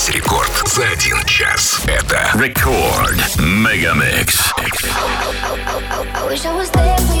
весь рекорд за один час. Это Рекорд Мегамикс. I wish I was there for you.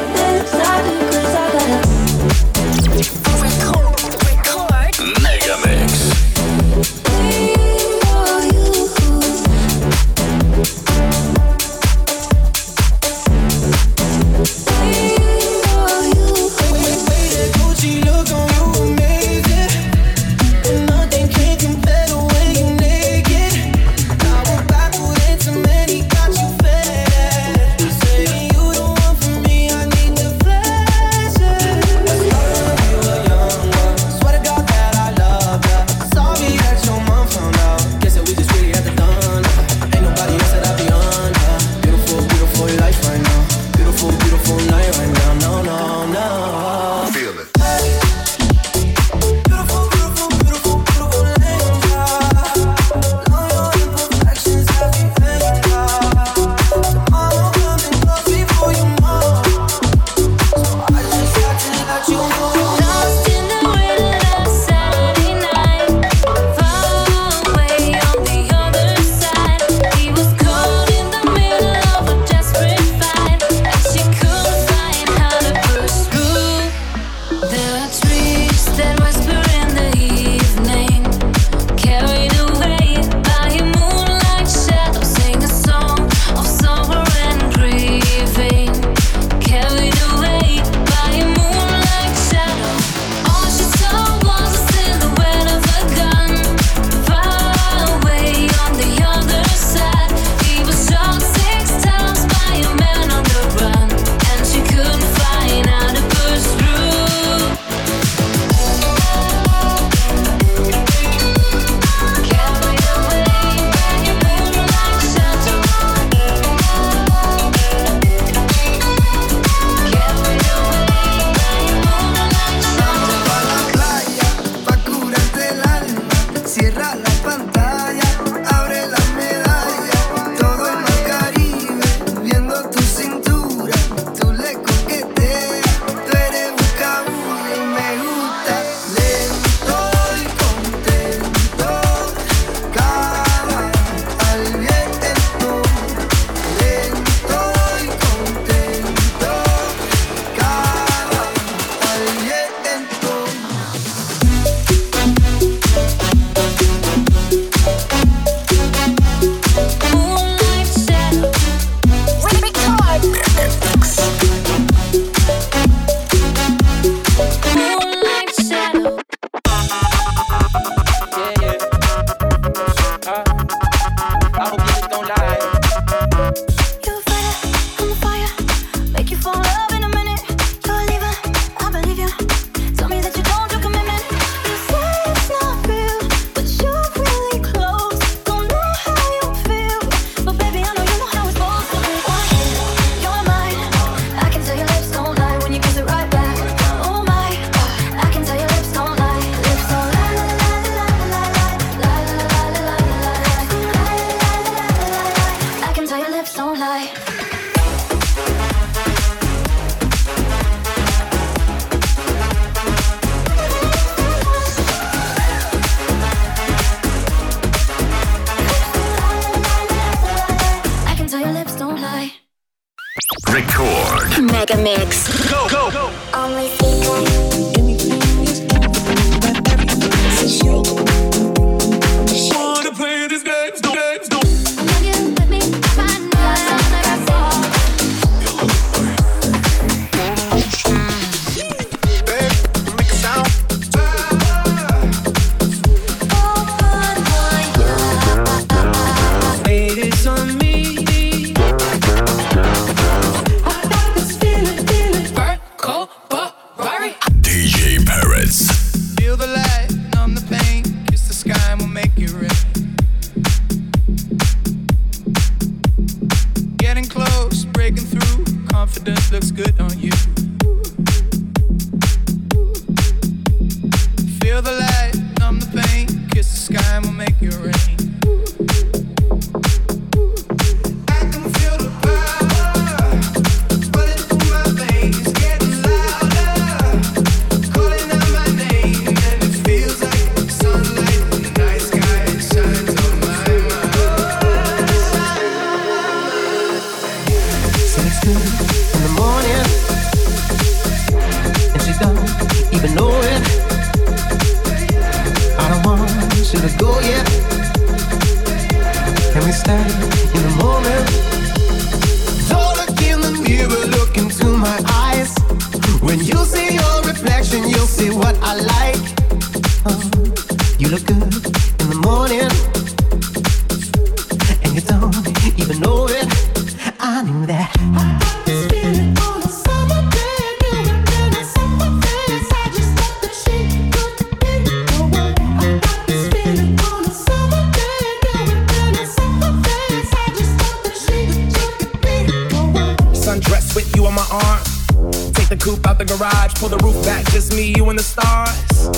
me, you, and the stars.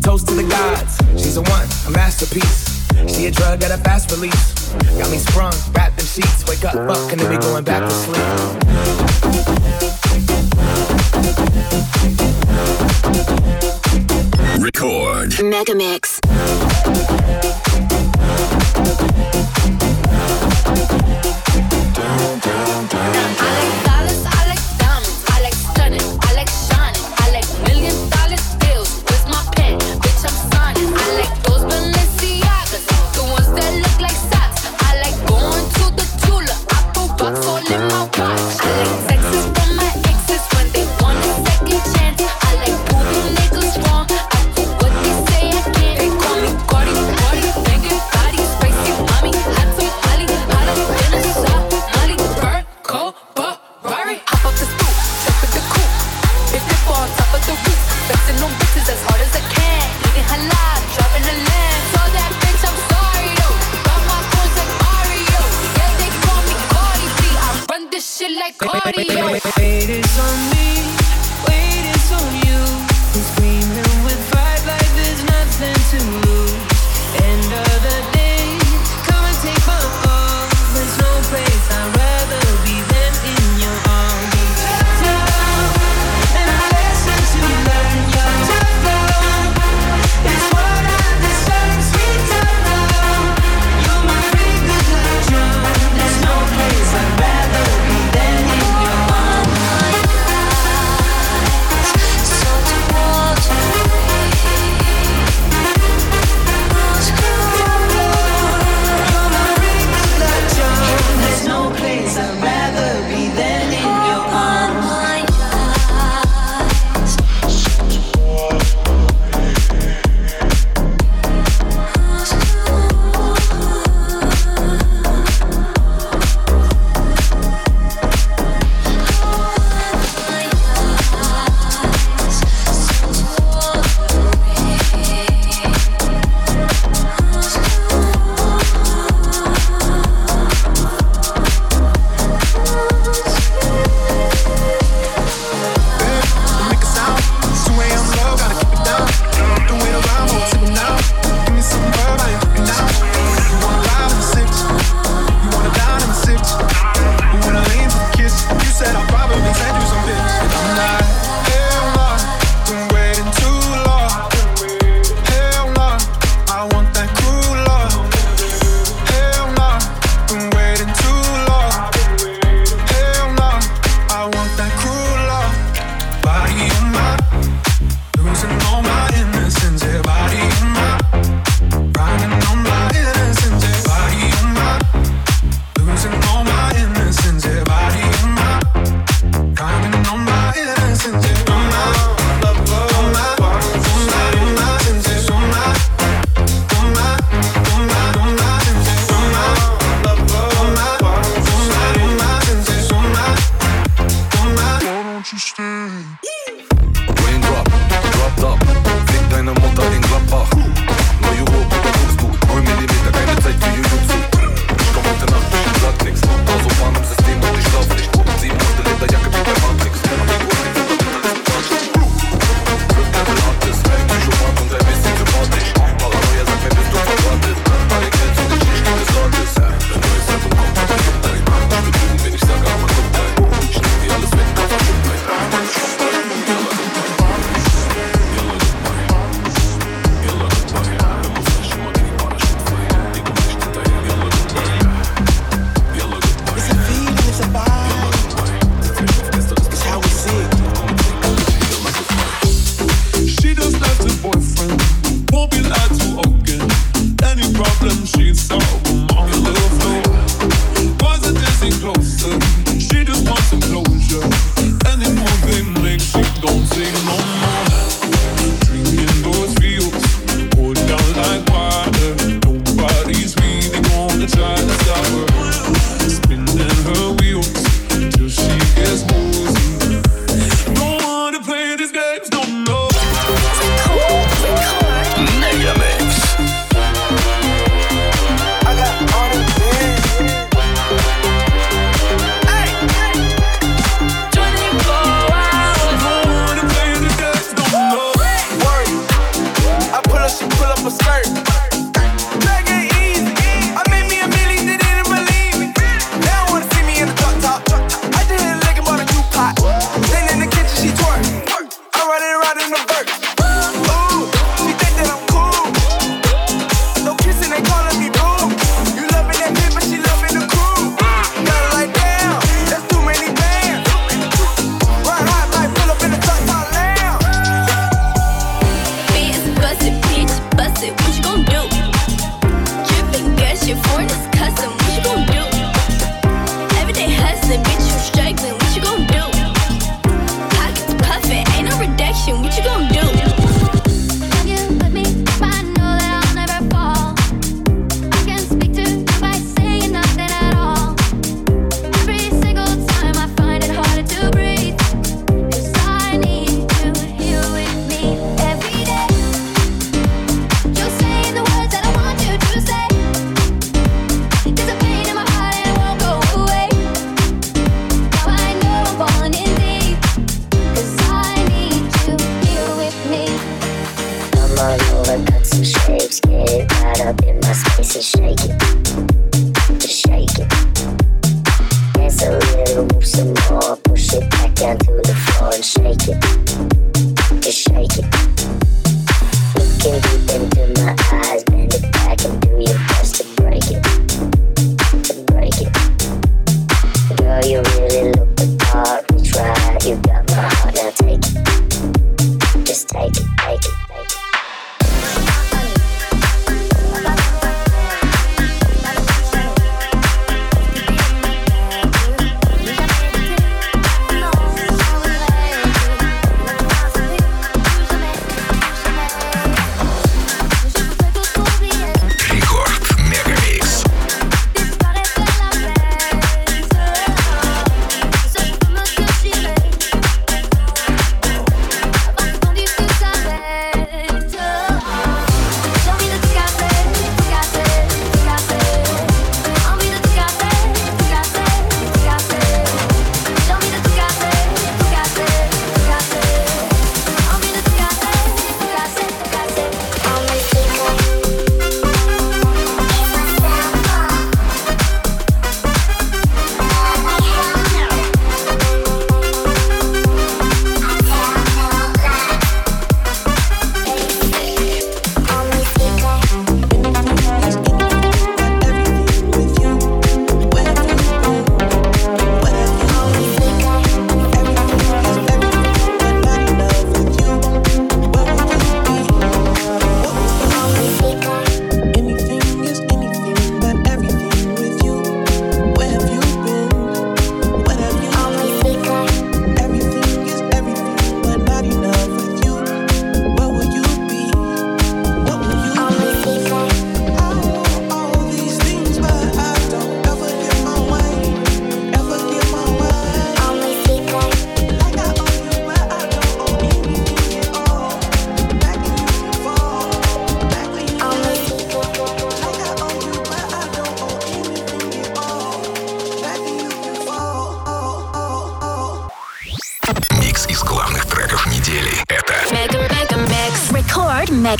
Toast to the gods. She's a one, a masterpiece. She a drug at a fast release. Got me sprung, wrapped in sheets. Wake up, fuck, and then we going back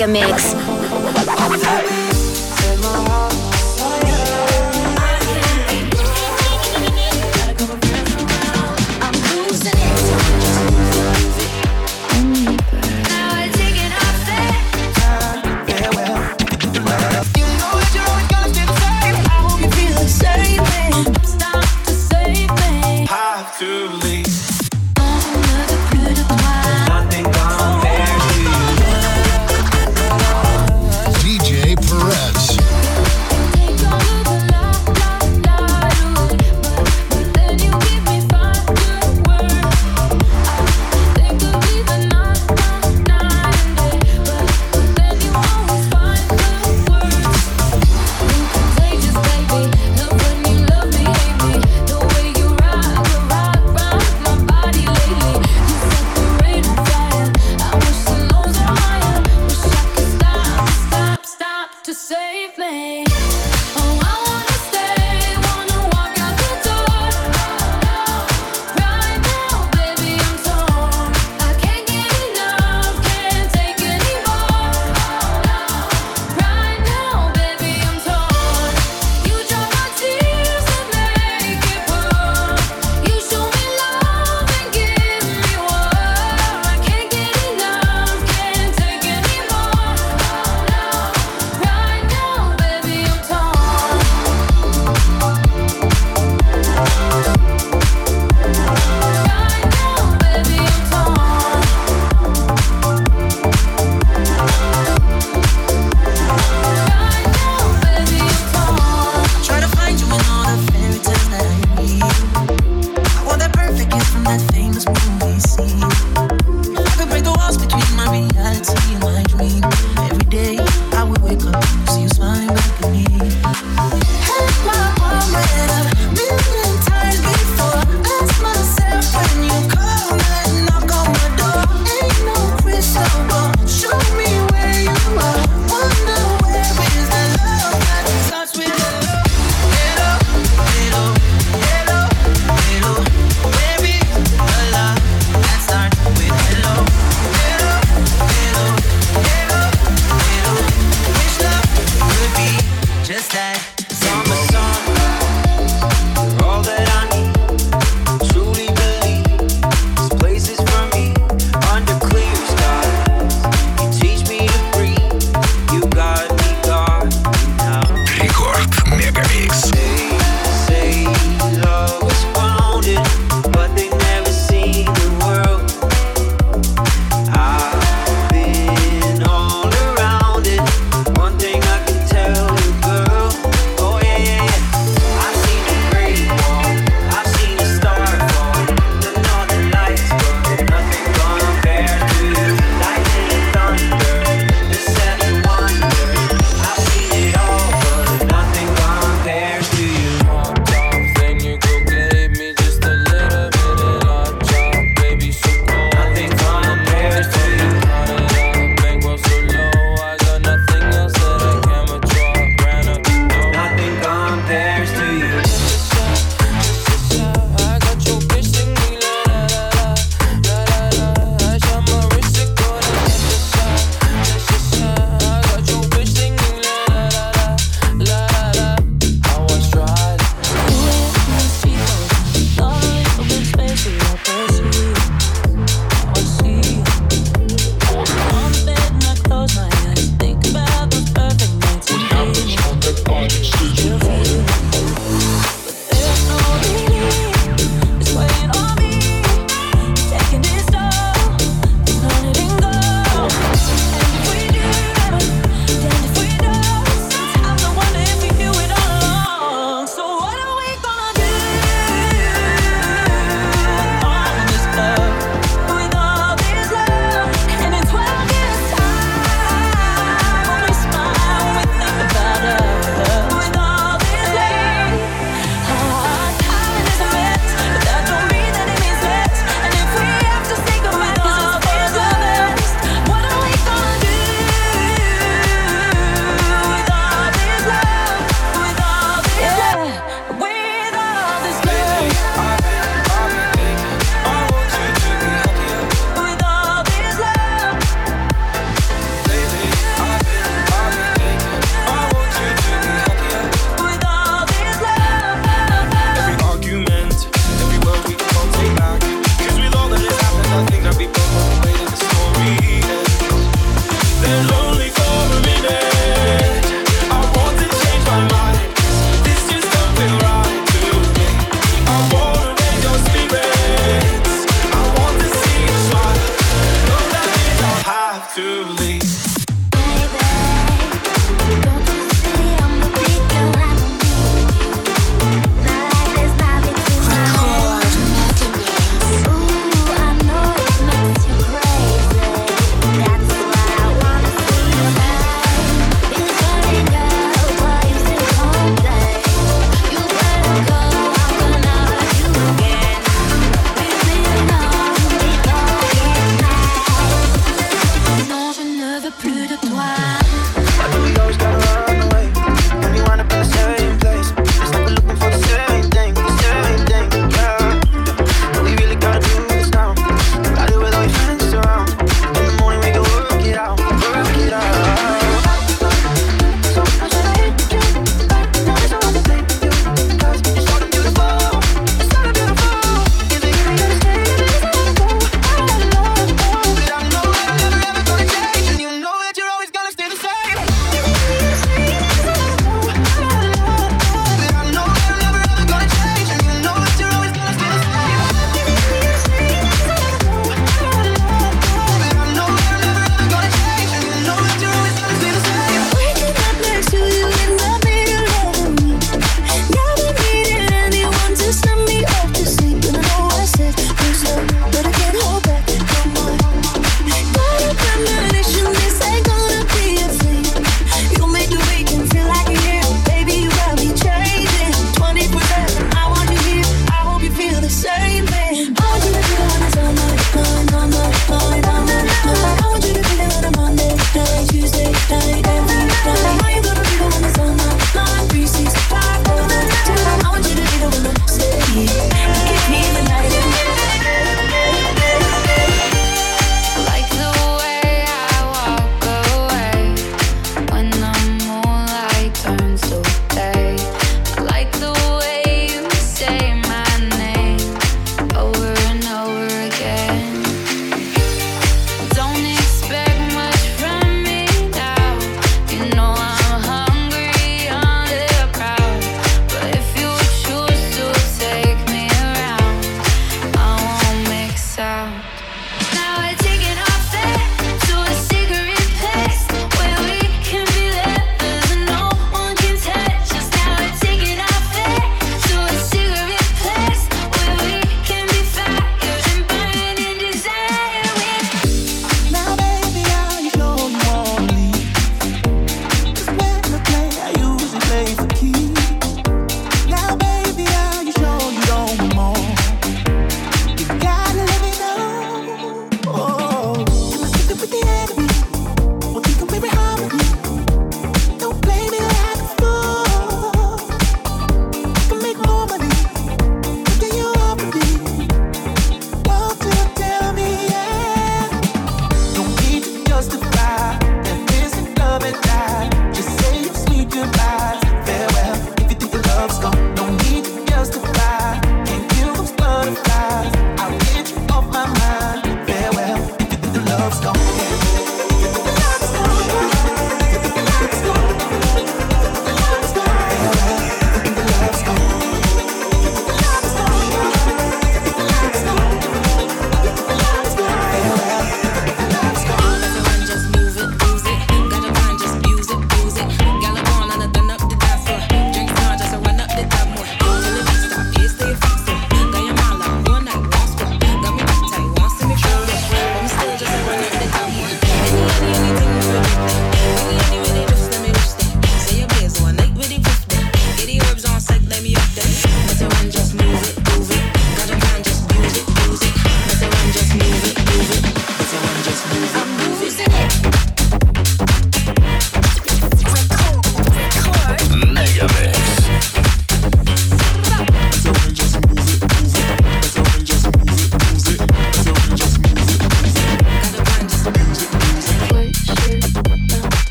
Mega Mix.